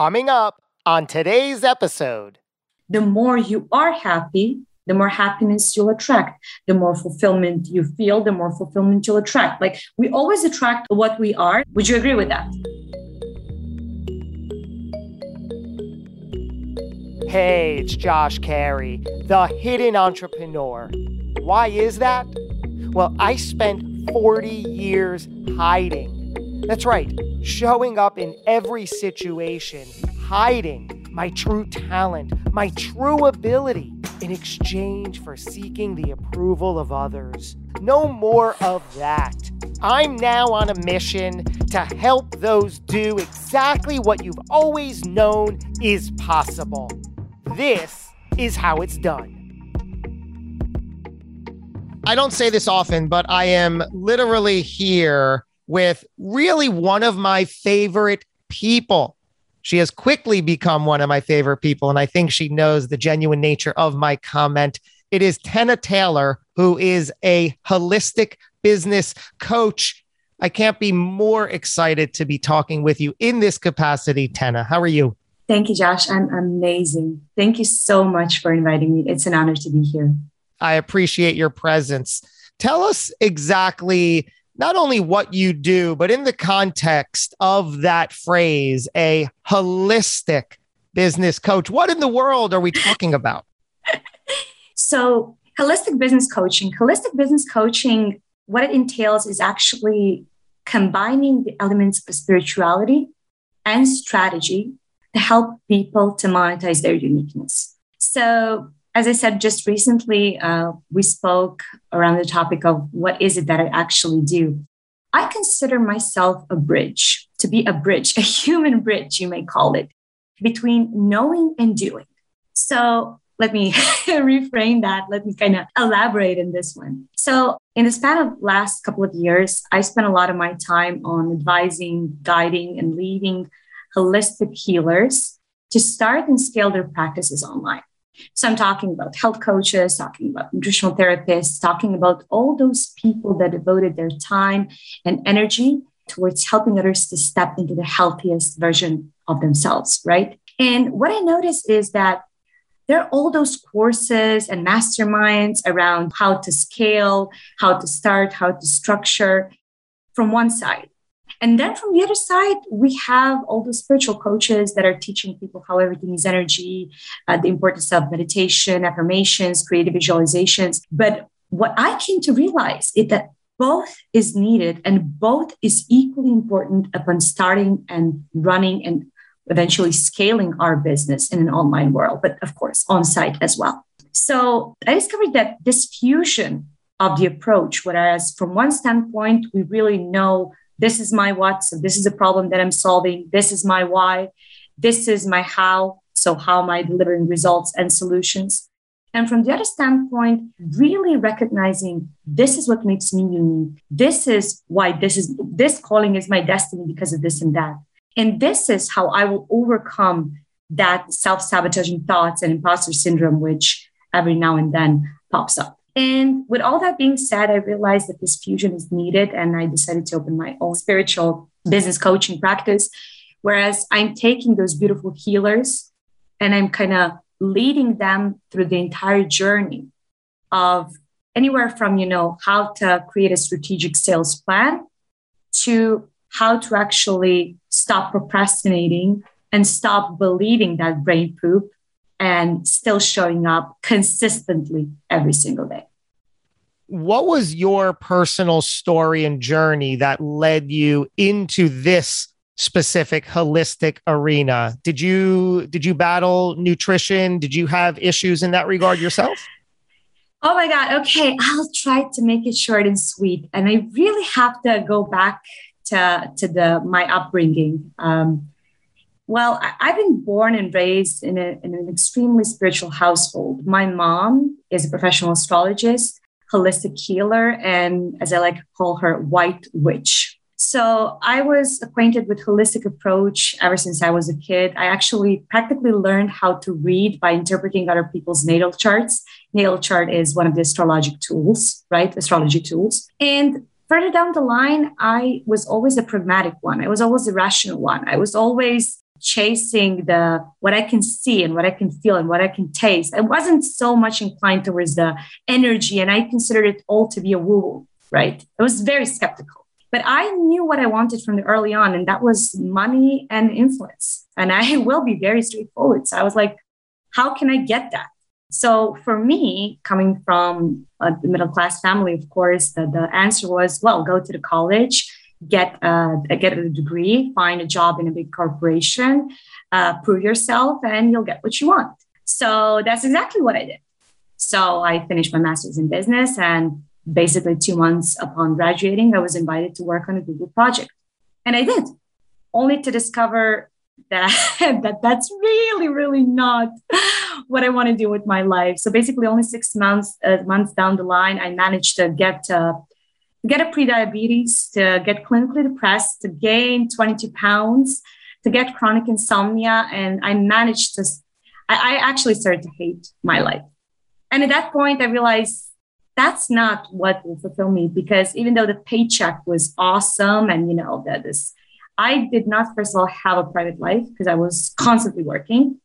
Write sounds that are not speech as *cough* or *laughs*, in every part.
Coming up on today's episode. The more you are happy, the more happiness you'll attract. The more fulfillment you feel, the more fulfillment you'll attract. Like we always attract what we are. Would you agree with that? Hey, it's Josh Carey, the hidden entrepreneur. Why is that? Well, I spent 40 years hiding. That's right, showing up in every situation, hiding my true talent, my true ability in exchange for seeking the approval of others. No more of that. I'm now on a mission to help those do exactly what you've always known is possible. This is how it's done. I don't say this often, but I am literally here with really one of my favorite people. She has quickly become one of my favorite people, and I think she knows the genuine nature of my comment. It is Tena Taylor, who is a holistic business coach. I can't be more excited to be talking with you in this capacity, Tenna. How are you? Thank you, Josh. I'm amazing. Thank you so much for inviting me. It's an honor to be here. I appreciate your presence. Tell us exactly not only what you do, but in the context of that phrase, a holistic business coach. What in the world are we talking about? *laughs* so, holistic business coaching, holistic business coaching, what it entails is actually combining the elements of spirituality and strategy to help people to monetize their uniqueness. So, as I said just recently, uh, we spoke around the topic of what is it that I actually do. I consider myself a bridge, to be a bridge, *laughs* a human bridge, you may call it, between knowing and doing. So let me *laughs* reframe that. Let me kind of elaborate in this one. So in the span of last couple of years, I spent a lot of my time on advising, guiding, and leading holistic healers to start and scale their practices online. So I'm talking about health coaches, talking about nutritional therapists, talking about all those people that devoted their time and energy towards helping others to step into the healthiest version of themselves, right? And what I noticed is that there are all those courses and masterminds around how to scale, how to start, how to structure from one side. And then from the other side, we have all the spiritual coaches that are teaching people how everything is energy, uh, the importance of meditation, affirmations, creative visualizations. But what I came to realize is that both is needed and both is equally important upon starting and running and eventually scaling our business in an online world, but of course on site as well. So I discovered that this fusion of the approach, whereas from one standpoint, we really know this is my what so this is a problem that i'm solving. This is my why. This is my how so how am i delivering results and solutions? And from the other standpoint really recognizing this is what makes me unique. This is why this is this calling is my destiny because of this and that. And this is how i will overcome that self-sabotaging thoughts and imposter syndrome which every now and then pops up and with all that being said, I realized that this fusion is needed, and I decided to open my own spiritual business coaching practice. Whereas I'm taking those beautiful healers and I'm kind of leading them through the entire journey of anywhere from, you know, how to create a strategic sales plan to how to actually stop procrastinating and stop believing that brain poop and still showing up consistently every single day. What was your personal story and journey that led you into this specific holistic arena? Did you did you battle nutrition? Did you have issues in that regard yourself? Oh my God. Okay. I'll try to make it short and sweet. And I really have to go back to, to the my upbringing. Um, well, I, have been born and raised in, a, in an extremely spiritual household. My mom is a professional astrologist, holistic healer, and as I like to call her, white witch. So I was acquainted with holistic approach ever since I was a kid. I actually practically learned how to read by interpreting other people's natal charts. Natal chart is one of the astrologic tools, right? Astrology tools. And further down the line, I was always a pragmatic one. I was always the rational one. I was always chasing the what I can see and what I can feel and what I can taste. I wasn't so much inclined towards the energy, and I considered it all to be a woo right? I was very skeptical. But I knew what I wanted from the early on, and that was money and influence. And I *laughs* will be very straightforward. So I was like, how can I get that? So for me, coming from a middle class family, of course, the, the answer was, well, go to the college, get a, get a degree, find a job in a big corporation, uh, prove yourself, and you'll get what you want. So that's exactly what I did. So I finished my master's in business, and basically two months upon graduating, I was invited to work on a Google project, and I did, only to discover that *laughs* that that's really really not what I want to do with my life. So basically, only six months uh, months down the line, I managed to get uh, get a prediabetes, to get clinically depressed, to gain 22 pounds, to get chronic insomnia, and I managed to. I, I actually started to hate my life, and at that point, I realized that's not what will fulfill me because even though the paycheck was awesome and you know that this I did not, first of all, have a private life because I was constantly working.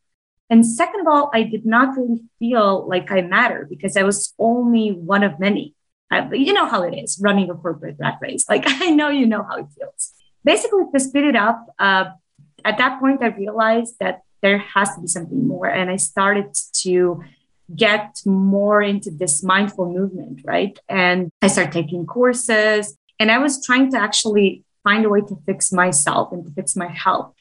And second of all, I did not really feel like I matter because I was only one of many. I, you know how it is running a corporate rat race. Like *laughs* I know you know how it feels. Basically, to speed it up, uh, at that point, I realized that there has to be something more. And I started to get more into this mindful movement, right? And I started taking courses and I was trying to actually find a way to fix myself and to fix my health.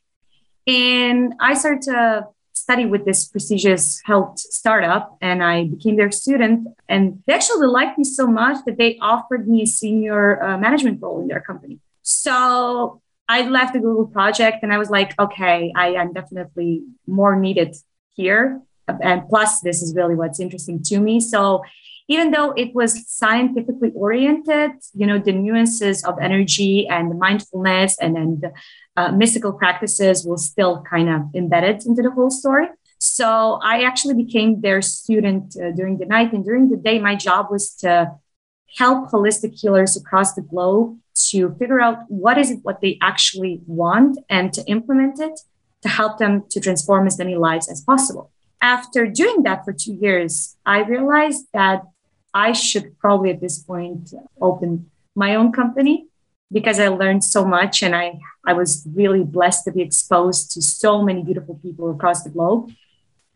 And I started to study with this prestigious health startup and I became their student. And they actually liked me so much that they offered me a senior uh, management role in their company. So I left the Google project and I was like, okay, I am definitely more needed here. And plus, this is really what's interesting to me. So even though it was scientifically oriented, you know, the nuances of energy and mindfulness and the, uh, mystical practices will still kind of embedded into the whole story. So I actually became their student uh, during the night. And during the day, my job was to help holistic healers across the globe to figure out what is it what they actually want and to implement it to help them to transform as many lives as possible. After doing that for two years, I realized that I should probably at this point open my own company because I learned so much and I, I was really blessed to be exposed to so many beautiful people across the globe,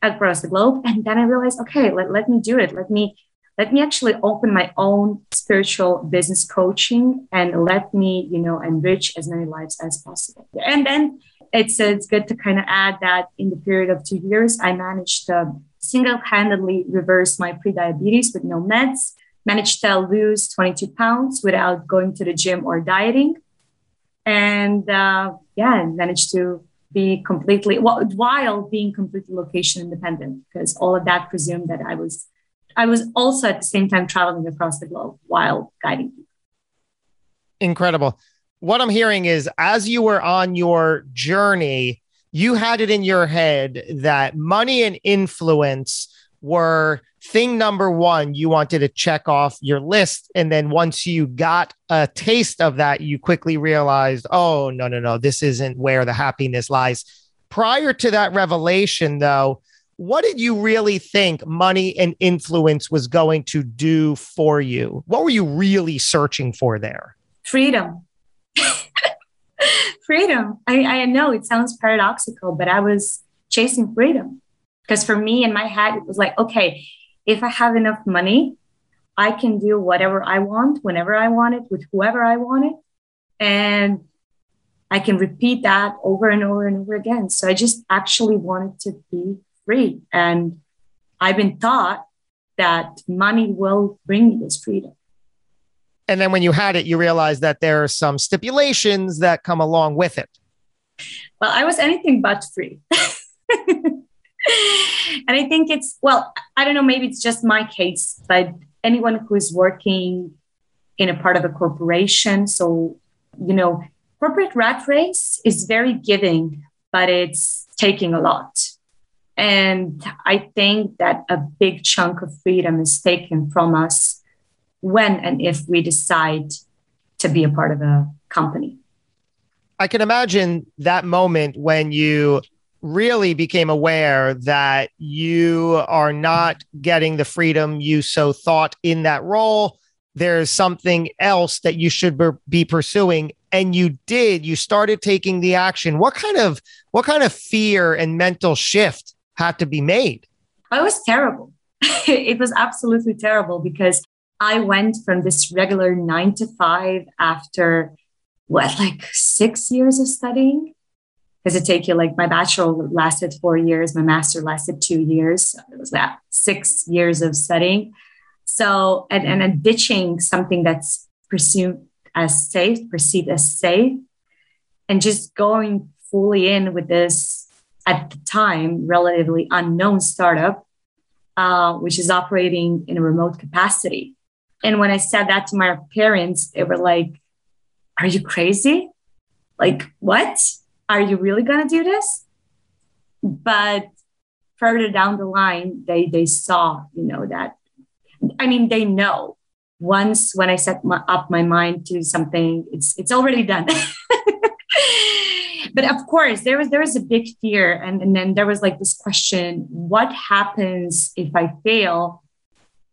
across the globe. *laughs* And then I realized, okay, let, let me do it. Let me let me actually open my own spiritual business coaching and let me, you know, enrich as many lives as possible. And then it's it's good to kind of add that in the period of two years, I managed to single-handedly reversed my pre-diabetes with no meds, managed to lose 22 pounds without going to the gym or dieting. And uh, yeah, managed to be completely while being completely location independent, because all of that presumed that I was I was also at the same time traveling across the globe while guiding people. Incredible. What I'm hearing is as you were on your journey, you had it in your head that money and influence were thing number one. You wanted to check off your list. And then once you got a taste of that you quickly realized oh no no no this isn't where the happiness lies. Prior to that revelation though what did you really think money and influence was going to do for you? What were you really searching for there? Freedom *laughs* freedom. I, I know it sounds paradoxical, but I was chasing freedom. Because for me in my head, it was like, okay, if I have enough money, I can do whatever I want, whenever I want it, with whoever I want it. And I can repeat that over and over and over again. So I just actually wanted to be free. And I've been taught that money will bring me this freedom. And then when you had it, you realized that there are some stipulations that come along with it. Well, I was anything but free. *laughs* and I think it's, well, I don't know, maybe it's just my case, but anyone who is working in a part of a corporation, so, you know, corporate rat race is very giving, but it's taking a lot. And I think that a big chunk of freedom is taken from us when and if we decide to be a part of a company. I can imagine that moment when you really became aware that you are not getting the freedom you so thought in that role. There's something else that you should be pursuing and you did you started taking the action what kind of what kind of fear and mental shift had to be made it was terrible *laughs* it was absolutely terrible because i went from this regular 9 to 5 after what like 6 years of studying? Because it take you like my bachelor lasted 4 years my master lasted 2 years. It was that 6 years of studying. So and and, and ditching something that's presumed as safe, perceived as safe, and just going fully in with this at the time relatively unknown startup, uh, which is operating in a remote capacity. And when I said that to my parents, they were like, Are you crazy? Like, what? Are you really going to do this? But further down the line, they, they saw, you know, that, I mean, they know once when I set my, up my mind to something, it's it's already done. *laughs* but of course, there was there was a big fear, and, and then there was like this question: What happens if I fail?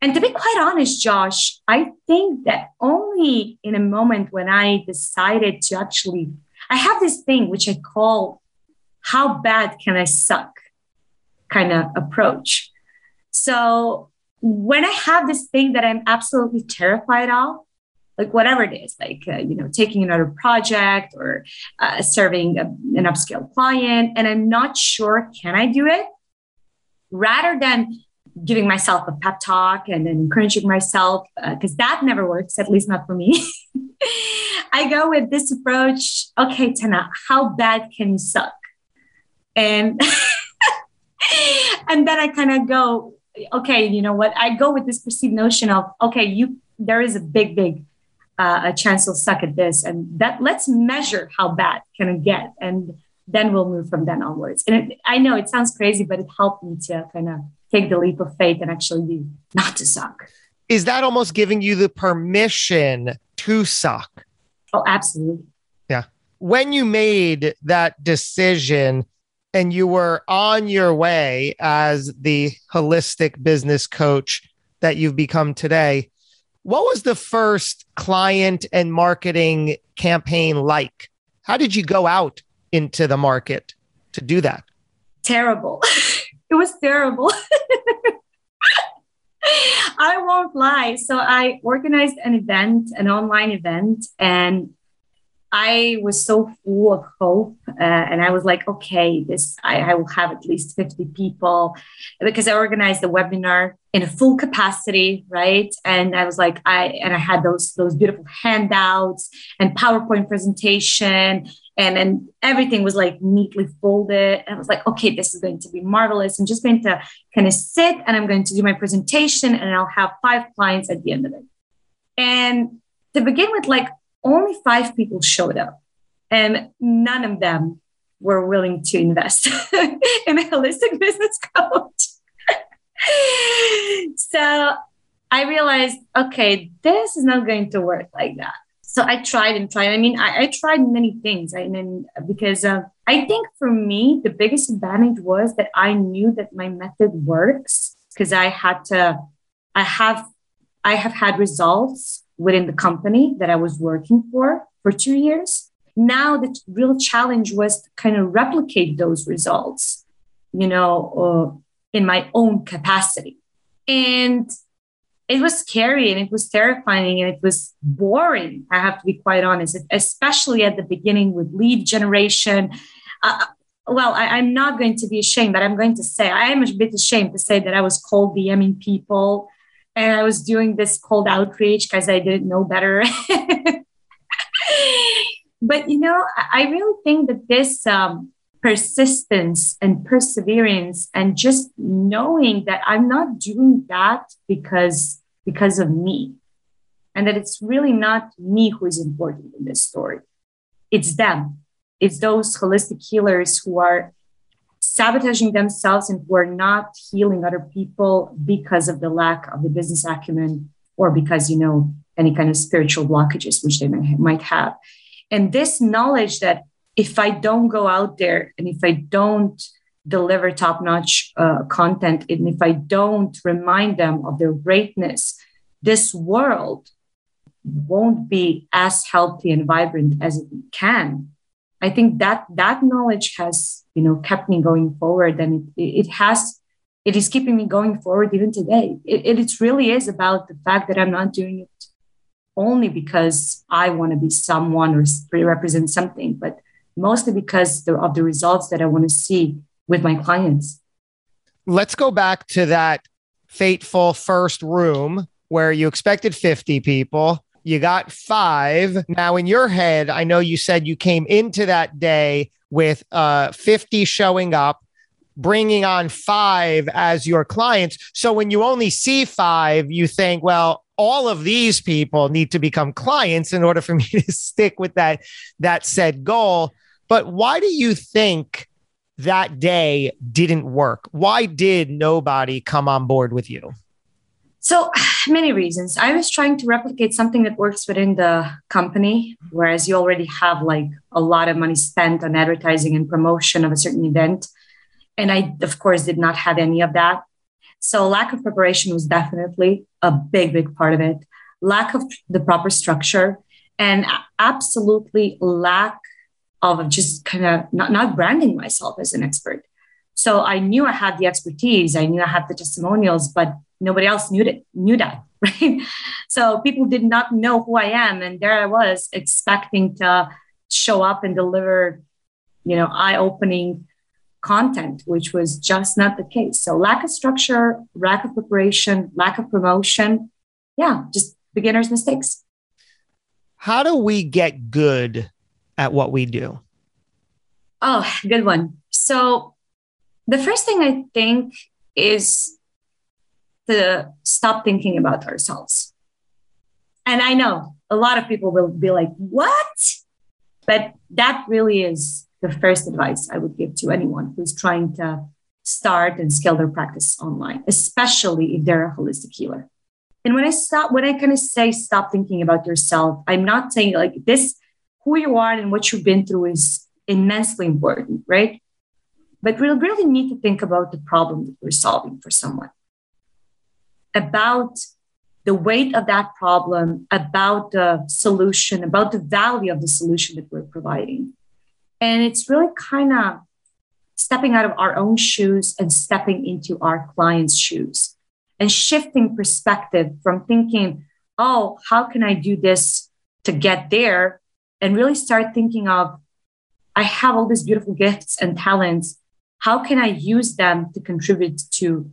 And to be quite honest, Josh, I think that only in a moment when I decided to actually, I have this thing which I call "How bad can I suck?" kind of approach. So when I have this thing that I'm absolutely terrified of, like whatever it is, like uh, you know, taking another project or uh, serving a, an upscale client, and I'm not sure can I do it, rather than giving myself a pep talk and then encouraging myself because uh, that never works, at least not for me. *laughs* I go with this approach. Okay, Tana, how bad can you suck? And *laughs* and then I kind of go, okay, you know what? I go with this perceived notion of, okay, you there is a big, big uh, a chance you'll suck at this, and that let's measure how bad can it get, and then we'll move from then onwards. And it, I know it sounds crazy, but it helped me to kind of take the leap of faith and actually not to suck. Is that almost giving you the permission to suck? Oh, absolutely. Yeah. When you made that decision, and you were on your way as the holistic business coach that you've become today. What was the first client and marketing campaign like? How did you go out into the market to do that? Terrible. *laughs* it was terrible. *laughs* I won't lie. So I organized an event, an online event, and I was so full of hope, uh, and I was like, okay, this I, I, will have at least fifty people because I organized the webinar in a full capacity, right? And I was like, I and I had those those beautiful handouts and PowerPoint presentation, and then everything was like neatly folded. And I was like, okay, this is going to be marvelous. I'm just going to kind of sit and I'm going to do my presentation, and I'll have five clients at the end of it. And to begin with, like only five people showed up, and none of them were willing to invest *laughs* in a holistic business coach. *laughs* so I realized, okay, this is not going to work like that. So I tried and tried. I mean, I, I tried many things. I mean, because uh, I think for me, the biggest advantage was that I knew that my method works because I had to, I have, I have had results within the company that I was working for for two years. Now the real challenge was to kind of replicate those results, you know, uh, in my own capacity. And it was scary and it was terrifying and it was boring. I have to be quite honest, especially at the beginning with lead generation. Uh, well, I, am not going to be ashamed, but I'm going to say I am a bit ashamed to say that I was cold DMing people and I was doing this cold outreach because I didn't know better. *laughs* but you know, I really think that this um, persistence and perseverance and just knowing that I'm not doing that because because of me, and that it's really not me who is important in this story. It's them. It's those holistic healers who are sabotaging themselves and who are not healing other people because of the lack of the business acumen or because you know any kind of spiritual blockages which they may, might have and this knowledge that if I don't go out there and if I don't deliver top notch uh, content, and if I don't remind them of their greatness, this world won't be as healthy and vibrant as it can. I think that that knowledge has, you know, kept me going forward, and it, it has, it is keeping me going forward even today. It, it really is about the fact that I'm not doing it only because I want to be someone or represent something, but mostly because of the results that I want to see with my clients. Let's go back to that fateful first room where you expected 50 people. You got five. Now, in your head, I know you said you came into that day with uh, 50 showing up, bringing on five as your clients. So when you only see five, you think, well, all of these people need to become clients in order for me *laughs* to stick with that that said goal. But why do you think that day didn't work? Why did nobody come on board with you? So, *sighs* many reasons. I was trying to replicate something that works within the company, whereas you already have like a lot of money spent on advertising and promotion of a certain event. And I, of course, did not have any of that. So, lack of preparation was definitely a big, big part of it. Lack of the proper structure and absolutely lack of just kind of not, not branding myself as an expert. So I knew I had the expertise, I knew I had the testimonials, but nobody else knew it, knew that, *laughs* right? So people did not know who I am. And there I was expecting to show up and deliver, you know, eye-opening content, which was just not the case. So lack of structure, lack of preparation, lack of promotion. Yeah, just beginner's mistakes. How do we get good at what we do? Oh, good one. So, the first thing I think is to stop thinking about ourselves. And I know a lot of people will be like, what? But that really is the first advice I would give to anyone who's trying to start and scale their practice online, especially if they're a holistic healer. And when I stop, when I kind of say stop thinking about yourself, I'm not saying like this who you are and what you've been through is immensely important, right? But we really need to think about the problem that we're solving for someone, about the weight of that problem, about the solution, about the value of the solution that we're providing. And it's really kind of stepping out of our own shoes and stepping into our client's shoes and shifting perspective from thinking, oh, how can I do this to get there? And really start thinking of I have all these beautiful gifts and talents. How can I use them to contribute to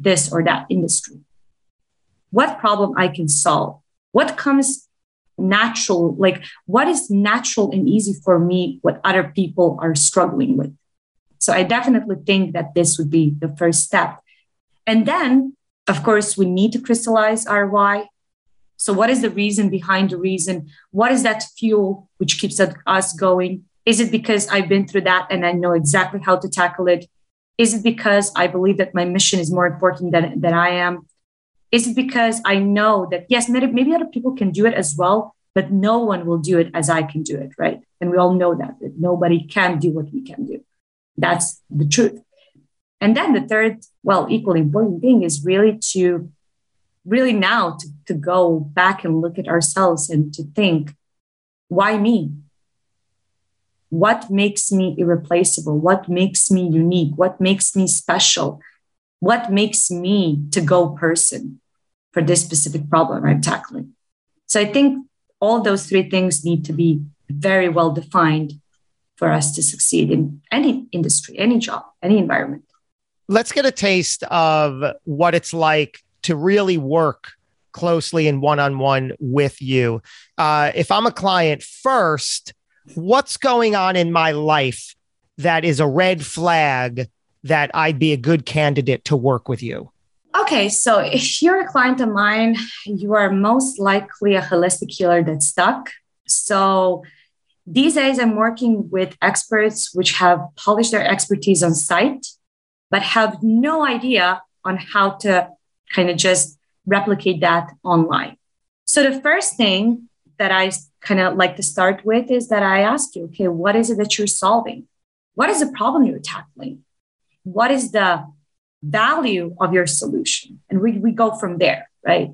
this or that industry? What problem I can solve? What comes natural? Like, what is natural and easy for me, what other people are struggling with? So, I definitely think that this would be the first step. And then, of course, we need to crystallize our why. So, what is the reason behind the reason? What is that fuel which keeps us going? Is it because I've been through that and I know exactly how to tackle it? Is it because I believe that my mission is more important than, than I am? Is it because I know that, yes, maybe, maybe other people can do it as well, but no one will do it as I can do it, right? And we all know that, that nobody can do what we can do. That's the truth. And then the third, well, equally important thing is really to really now to, to go back and look at ourselves and to think, why me? What makes me irreplaceable? What makes me unique? What makes me special? What makes me to go person for this specific problem I'm tackling? So I think all those three things need to be very well defined for us to succeed in any industry, any job, any environment. Let's get a taste of what it's like to really work closely and one on one with you. Uh, if I'm a client first, what's going on in my life that is a red flag that I'd be a good candidate to work with you? Okay, so if you're a client of mine, you are most likely a holistic healer that's stuck. So these days, I'm working with experts which have polished their expertise on site, but have no idea on how to kind of just replicate that online. So the first thing that I kind of like to start with is that I ask you, okay, what is it that you're solving? What is the problem you're tackling? What is the value of your solution? And we, we go from there, right?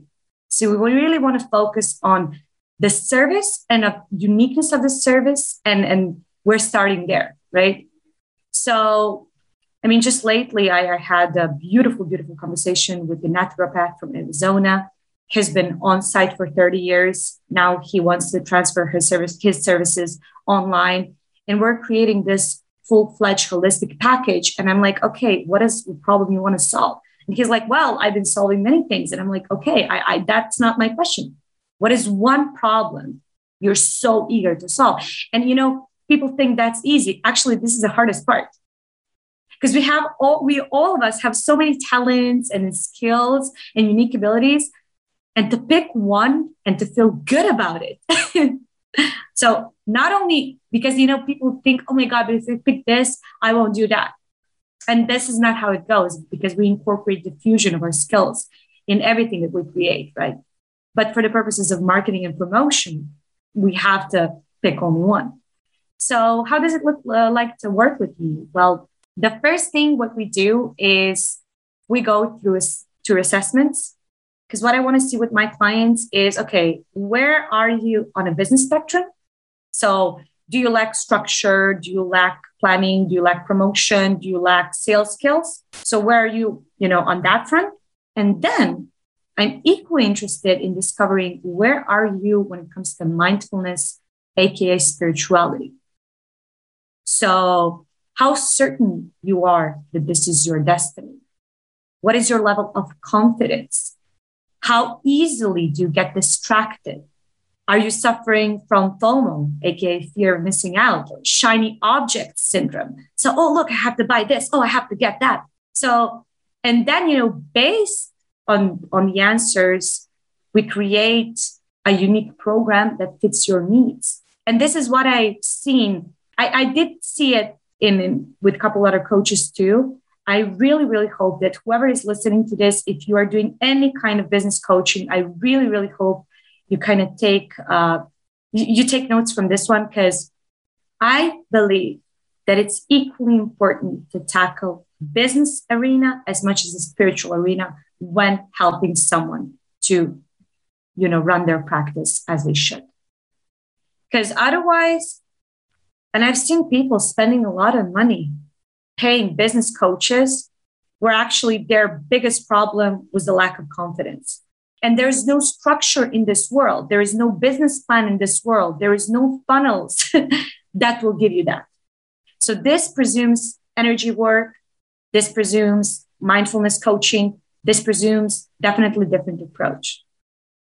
So we really want to focus on the service and the uniqueness of the service, and, and we're starting there, right? So, I mean, just lately, I, I had a beautiful, beautiful conversation with the naturopath from Arizona He's been on site for 30 years. Now he wants to transfer his service, his services online. And we're creating this full-fledged holistic package. And I'm like, okay, what is the problem you want to solve? And he's like, well, I've been solving many things. And I'm like, okay, I, I that's not my question. What is one problem you're so eager to solve? And you know, people think that's easy. Actually, this is the hardest part because we have all we all of us have so many talents and skills and unique abilities and to pick one and to feel good about it. *laughs* so not only because you know people think, oh my God, but if I pick this, I won't do that. And this is not how it goes because we incorporate the fusion of our skills in everything that we create, right? But for the purposes of marketing and promotion, we have to pick only one. So how does it look uh, like to work with me? Well, the first thing what we do is we go through through assessments because what I want to see with my clients is okay, where are you on a business spectrum? So, do you lack structure? Do you lack planning? Do you lack promotion? Do you lack sales skills? So, where are you, you know, on that front? And then I'm equally interested in discovering where are you when it comes to mindfulness, aka spirituality. So, how certain you are that this is your destiny? What is your level of confidence? How easily do you get distracted? Are you suffering from FOMO, aka fear of missing out, or shiny object syndrome? So, oh, look, I have to buy this. Oh, I have to get that. So, and then, you know, based on, on the answers, we create a unique program that fits your needs. And this is what I've seen. I, I did see it in, in with a couple other coaches too. I really, really hope that whoever is listening to this, if you are doing any kind of business coaching, I really, really hope you kind of take uh, you, you take notes from this one because I believe that it's equally important to tackle business arena as much as the spiritual arena when helping someone to you know run their practice as they should because otherwise and i've seen people spending a lot of money paying business coaches where actually their biggest problem was the lack of confidence. And there's no structure in this world. There is no business plan in this world. There is no funnels *laughs* that will give you that. So this presumes energy work. This presumes mindfulness coaching. This presumes definitely different approach.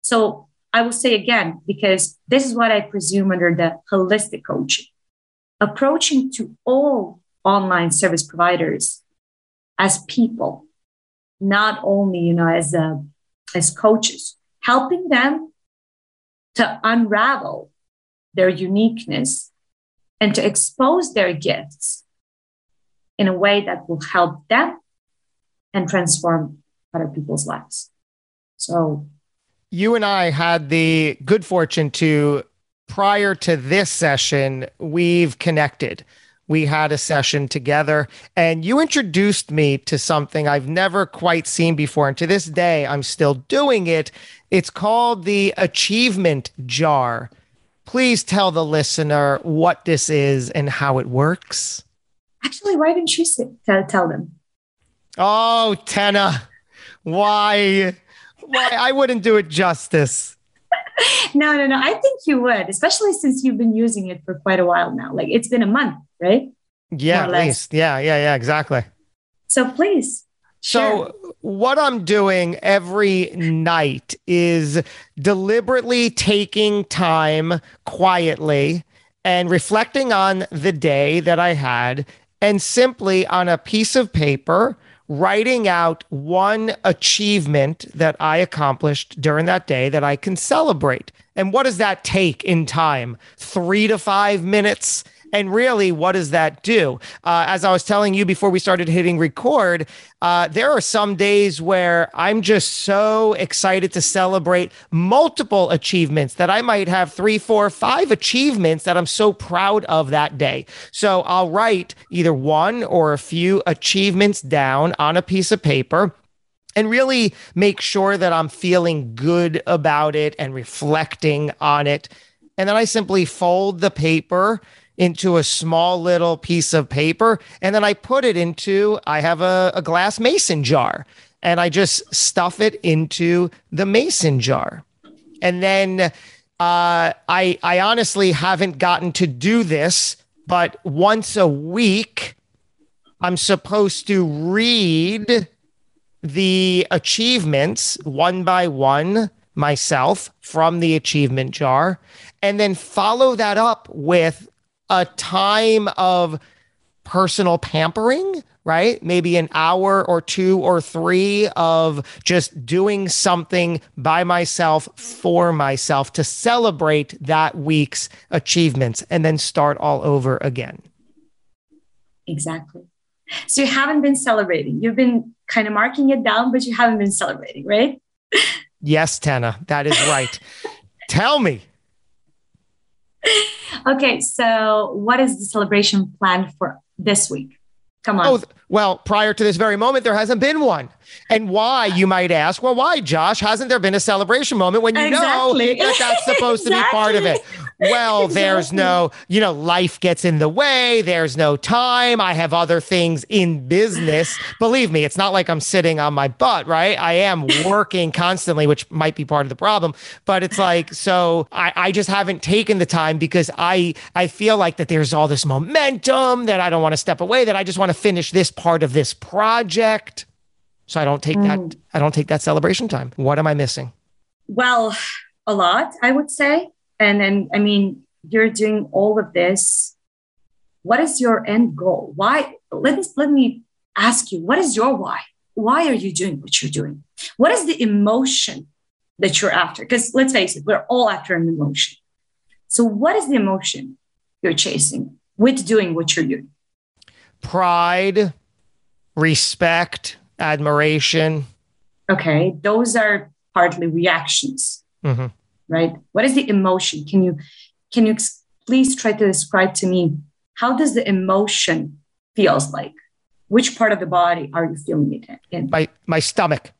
So I will say again, because this is what I presume under the holistic coaching, approaching to all online service providers as people, not only you know as uh, as coaches, helping them to unravel their uniqueness and to expose their gifts in a way that will help them and transform other people's lives. So, you and I had the good fortune to, prior to this session, we've connected we had a session together and you introduced me to something I've never quite seen before. And to this day, I'm still doing it. It's called the Achievement Jar. Please tell the listener what this is and how it works. Actually, why didn't you tell, tell them? Oh, Tena, why? Why? I wouldn't do it justice. *laughs* no, no, no. I think you would, especially since you've been using it for quite a while now. Like it's been a month, right? Yeah, at least. Yeah, yeah, yeah, exactly. So please. So, what I'm doing every night is deliberately taking time quietly and reflecting on the day that I had and simply on a piece of paper writing out one achievement that I accomplished during that day that I can celebrate. And what does that take in time? Three to five minutes? And really, what does that do? Uh, as I was telling you before we started hitting record, uh, there are some days where I'm just so excited to celebrate multiple achievements that I might have three, four, five achievements that I'm so proud of that day. So I'll write either one or a few achievements down on a piece of paper and really make sure that I'm feeling good about it and reflecting on it. And then I simply fold the paper into a small little piece of paper and then I put it into, I have a, a glass mason jar and I just stuff it into the mason jar. And then uh, I, I honestly haven't gotten to do this, but once a week, I'm supposed to read the achievements one by one myself from the achievement jar and then follow that up with a time of personal pampering right? Maybe an hour or two or three of just doing something by myself for myself to celebrate that week's achievements and then start all over again. Exactly. So you haven't been celebrating. You've been kind of marking it down, but you haven't been celebrating, right? Yes, Tana, that is right. *laughs* Tell me. *laughs* Okay, so what is the celebration plan for this week? Come on. Oh, well, prior to this very moment, there hasn't been one. And why, you might ask? Well, why, Josh? Hasn't there been a celebration moment when you exactly. know that that's supposed exactly. to be part of it? *laughs* well, *laughs* exactly. there's no, you know, life gets in the way. There's no time. I have other things in business. Believe me, it's not like I'm sitting on my butt, right? I am *laughs* working constantly, which might be part of the problem. But it's like, so I, I just haven't taken the time because I I feel like that there's all this momentum that I don't want to step away, that I just want to finish this part of this project. So I don't take mm. that, I don't take that celebration time. What am I missing? Well, a lot, I would say and then i mean you're doing all of this. What is your end goal? Why let me let me ask you what is your why? Why are you doing what you're doing? What is the emotion that you're after? Because let's face it we're all after an emotion. So what is the emotion you're chasing with doing what you're doing? Pride respect admiration. Okay those are partly reactions. Mm-hmm right? What is the emotion? Can you can you please try to describe to me how does the emotion feels like? Which part of the body are you feeling it in? My my stomach.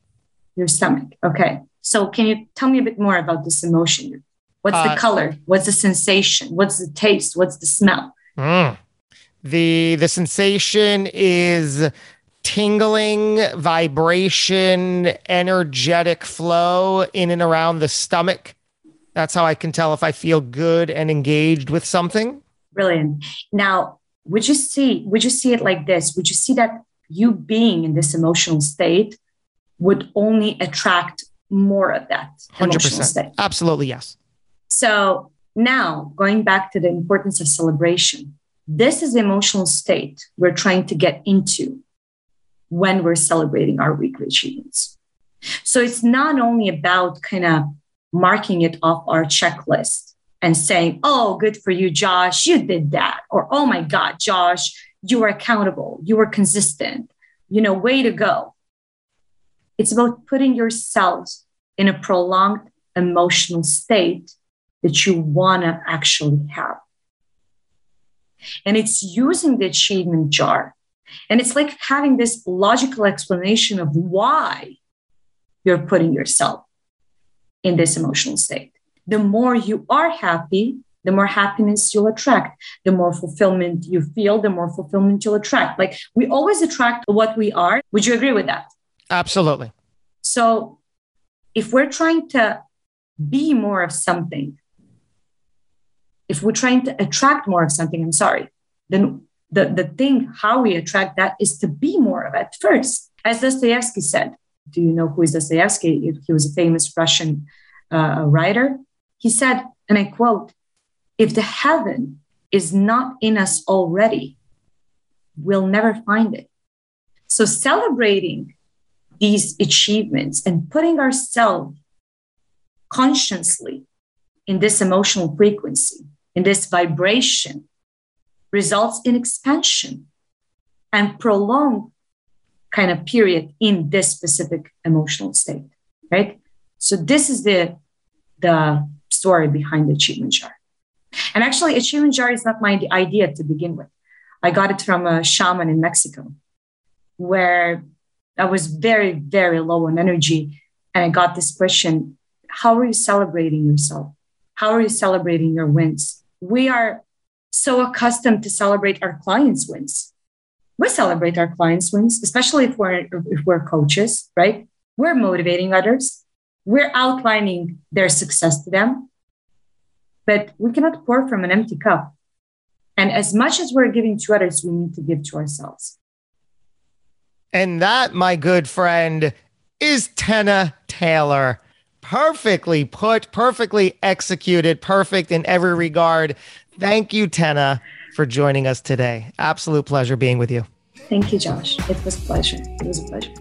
Your stomach. Okay. So can you tell me a bit more about this emotion? What's uh, the color? What's the sensation? What's the taste? What's the smell? Mm. The the sensation is tingling, vibration, energetic flow in and around the stomach that's how I can tell if I feel good and engaged with something. Brilliant. Now, would you see would you see it like this? Would you see that you being in this emotional state would only attract more of that 100%. State? Absolutely, yes. So now going back to the importance of celebration, this is the emotional state we're trying to get into when we're celebrating our weekly achievements. So it's not only about kind of marking it off our checklist and saying, oh, good for you, Josh, you did that. Or, oh my God, Josh, you were accountable, you were consistent, you know, way to go. It's about putting yourselves in a prolonged emotional state that you want to actually have. And it's using the achievement jar. And it's like having this logical explanation of why you're putting yourself in this emotional state. The more you are happy, the more happiness you'll attract. The more fulfillment you feel, the more fulfillment you'll attract. Like we always attract what we are. Would you agree with that? Absolutely. So if we're trying to be more of something, if we're trying to attract more of something, I'm sorry, then the, the thing, how we attract that is to be more of it first. As Dostoevsky said, do you know who is Dostoevsky? He was a famous Russian uh, writer. He said, and I quote, if the heaven is not in us already, we'll never find it. So celebrating these achievements and putting ourselves consciously in this emotional frequency, in this vibration, results in expansion and prolonged kind of period in this specific emotional state, right? So this is the the story behind the achievement jar. And actually, achievement jar is not my idea to begin with. I got it from a shaman in Mexico, where I was very, very low on energy. And I got this question How are you celebrating yourself? How are you celebrating your wins? We are so accustomed to celebrate our clients' wins. We celebrate our clients' wins, especially if we're, if we're coaches, right? We're motivating others. We're outlining their success to them. But we cannot pour from an empty cup. And as much as we're giving to others, we need to give to ourselves. And that, my good friend, is Tena Taylor. Perfectly put, perfectly executed, perfect in every regard. Thank you, Tena, for joining us today. Absolute pleasure being with you. Thank you, Josh. It was a pleasure. It was a pleasure.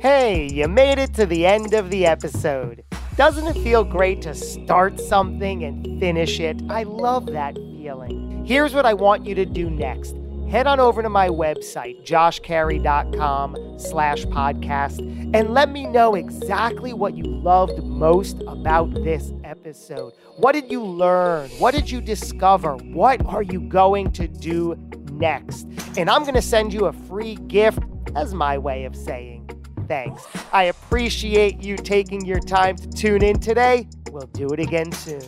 Hey, you made it to the end of the episode. Doesn't it feel great to start something and finish it? I love that feeling. Here's what I want you to do next. Head on over to my website, joshcarey.com slash podcast, and let me know exactly what you loved most about this episode. What did you learn? What did you discover? What are you going to do next? And I'm going to send you a free gift as my way of saying, thanks. I appreciate you taking your time to tune in today. We'll do it again soon.